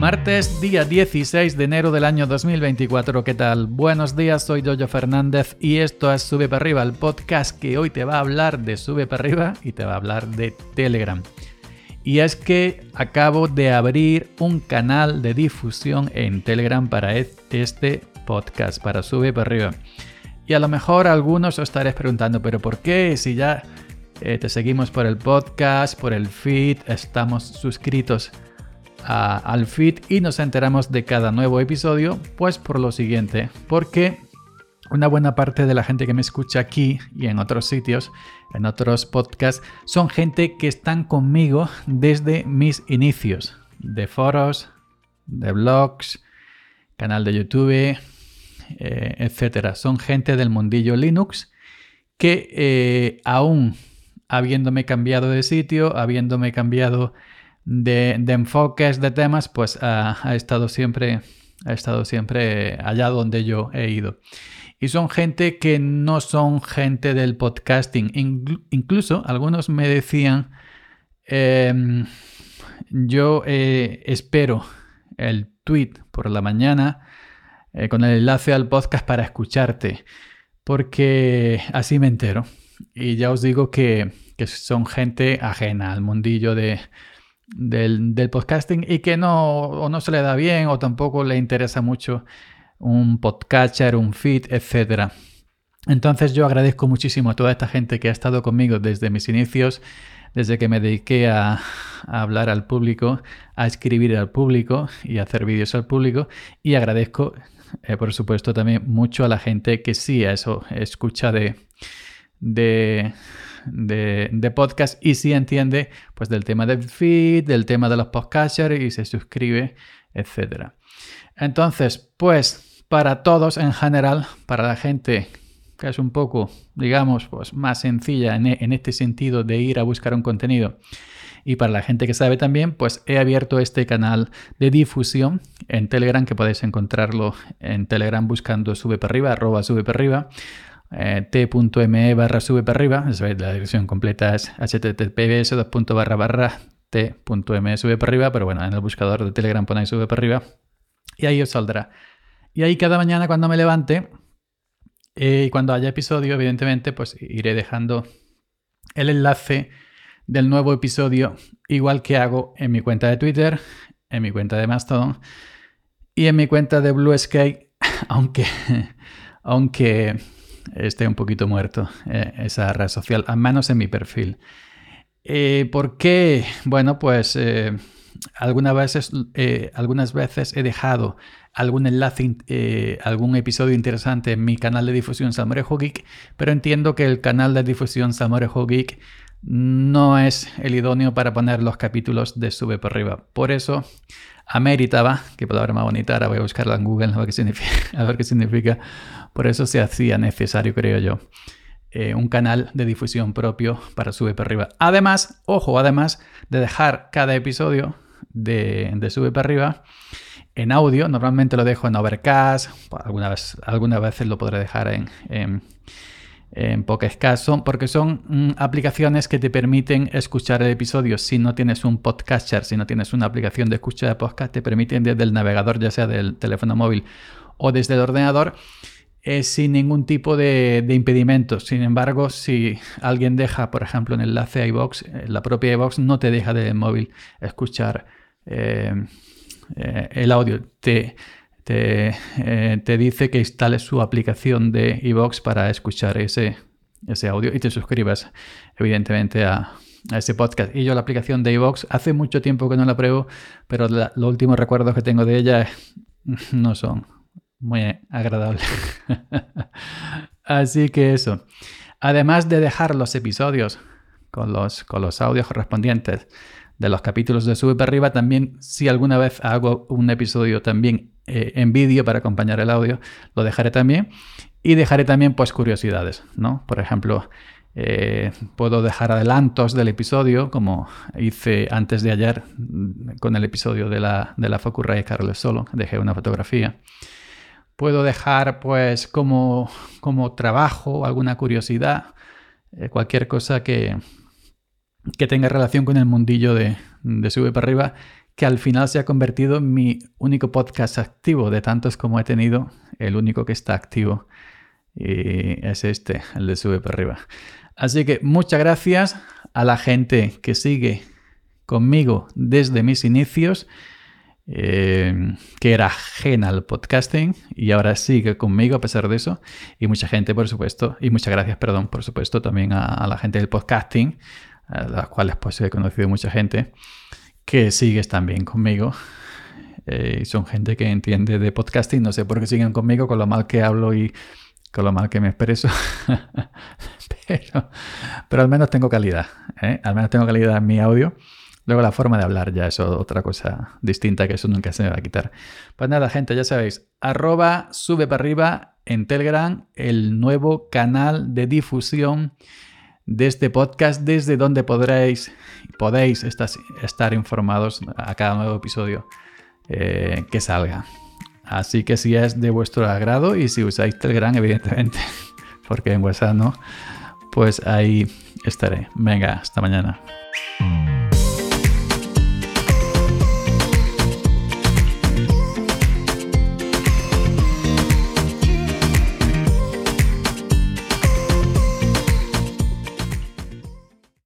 Martes, día 16 de enero del año 2024. ¿Qué tal? Buenos días, soy Jojo Fernández y esto es Sube para arriba, el podcast que hoy te va a hablar de Sube para arriba y te va a hablar de Telegram. Y es que acabo de abrir un canal de difusión en Telegram para este podcast, para Sube para arriba. Y a lo mejor algunos os estaréis preguntando, pero ¿por qué si ya eh, te seguimos por el podcast, por el feed, estamos suscritos al feed y nos enteramos de cada nuevo episodio, pues por lo siguiente, porque una buena parte de la gente que me escucha aquí y en otros sitios, en otros podcasts, son gente que están conmigo desde mis inicios, de foros, de blogs, canal de YouTube, eh, etcétera. Son gente del mundillo Linux que eh, aún habiéndome cambiado de sitio, habiéndome cambiado de, enfoques de temas, pues ha, estado siempre, ha estado siempre allá donde yo he ido. Y son gente que no son gente del podcasting. incluso algunos me decían, em, yo eh, espero el tweet por la mañana eh, con el enlace al podcast para escucharte, porque así me entero. Y ya os digo que son gente ajena al mundillo de, del, podcasting y que no, o no se le da bien o tampoco le interesa mucho un podcatcher, un feed, etc. Entonces yo agradezco muchísimo a toda esta gente que ha estado conmigo desde mis inicios, desde que me dediqué a, hablar al público, a escribir al público y a hacer vídeos al público. Y agradezco, eh, por supuesto, también mucho a la gente que sí, a eso escucha de, de de, podcast y si entiende pues del tema del feed, del tema de los podcasters y se suscribe, etc. Entonces, pues para todos en general, para la gente que es un poco, digamos, pues más sencilla en, en este sentido de ir a buscar un contenido, y para la gente que sabe también, pues he abierto este canal de difusión en Telegram, que podéis encontrarlo en Telegram buscando sube para arriba, arroba sube para arriba eh, t.me barra sube para arriba, la dirección completa es https barra barra t.me sube para arriba, pero bueno, en el buscador de Telegram ponéis sube para arriba y ahí os saldrá. Y ahí cada mañana cuando me levante eh, y cuando haya episodio, evidentemente, pues iré dejando el enlace del nuevo episodio, igual que hago en mi cuenta de Twitter, en mi cuenta de Mastodon y en mi cuenta de Blue Sky, aunque, aunque esté un poquito muerto eh, esa red social, al menos en mi perfil. Eh, ¿Por qué? Bueno, pues eh, algunas, veces, algunas veces he dejado algún enlace, algún episodio interesante en mi canal de difusión Samorejo Geek, pero entiendo que el canal de difusión Samorejo Geek no es el idóneo para poner los capítulos de sube por arriba. Por eso ameritaba, qué palabra más bonita, ahora voy a buscarla en Google a ver qué significa, por eso se hacía necesario, creo yo, eh, un canal de difusión propio para Sube para arriba. Además, ojo, además de dejar cada episodio de, Sube para arriba en audio, normalmente lo dejo en Overcast, algunas, algunas veces lo podré dejar en poco escaso, porque son mm, aplicaciones que te permiten escuchar el episodio. Si no tienes un podcaster, si no tienes una aplicación de escucha de podcast, te permiten desde el navegador, ya sea del teléfono móvil o desde el ordenador, eh, sin ningún tipo de, impedimento. Sin embargo, si alguien deja, por ejemplo, un enlace a iBox, eh, la propia iBox no te deja del móvil escuchar eh, el audio. Eh, te, dice que instales su aplicación de iVoox para escuchar ese, ese audio y te suscribas, evidentemente, a, ese podcast. Y yo la aplicación de iVoox hace mucho tiempo que no la pruebo, pero los últimos recuerdos que tengo de ella no son muy agradables. Así que eso. Además de dejar los episodios con los, con los audios correspondientes de los capítulos de Sube para arriba, también si alguna vez hago un episodio también eh, en vídeo para acompañar el audio, lo dejaré también. Y dejaré también pues curiosidades, ¿no? Por ejemplo, eh, puedo dejar adelantos del episodio, como hice antes de ayer mm, con el episodio de la, de la de Carles Solo, dejé una fotografía. Puedo dejar pues como, como trabajo, alguna curiosidad, eh, cualquier cosa que, que tenga relación con el mundillo de, de sube para arriba que al final se ha convertido en mi único podcast activo, de tantos como he tenido, el único que está activo. Y es este, el de Sube para arriba. Así que muchas gracias a la gente que sigue conmigo desde mis inicios, eh, que era ajena al podcasting y ahora sigue conmigo a pesar de eso. Y mucha gente, por supuesto, y muchas gracias, perdón, por supuesto, también a, la gente del podcasting, las cuales pues he conocido mucha gente, que sigues también conmigo. Eh, son gente que entiende de podcasting, no sé por qué siguen conmigo con lo mal que hablo y con lo mal que me expreso. pero, pero al menos tengo calidad, ¿eh? al menos tengo calidad en mi audio. Luego la forma de hablar ya es otra cosa distinta que eso nunca se me va a quitar. Pues nada, gente, ya sabéis, arroba sube para arriba en Telegram, el nuevo canal de difusión de este podcast desde donde podréis, podéis estar, informados a cada nuevo episodio eh, que salga. Así que si es de vuestro agrado y si usáis Telegram, evidentemente, porque en WhatsApp no, pues ahí estaré. Venga, hasta mañana.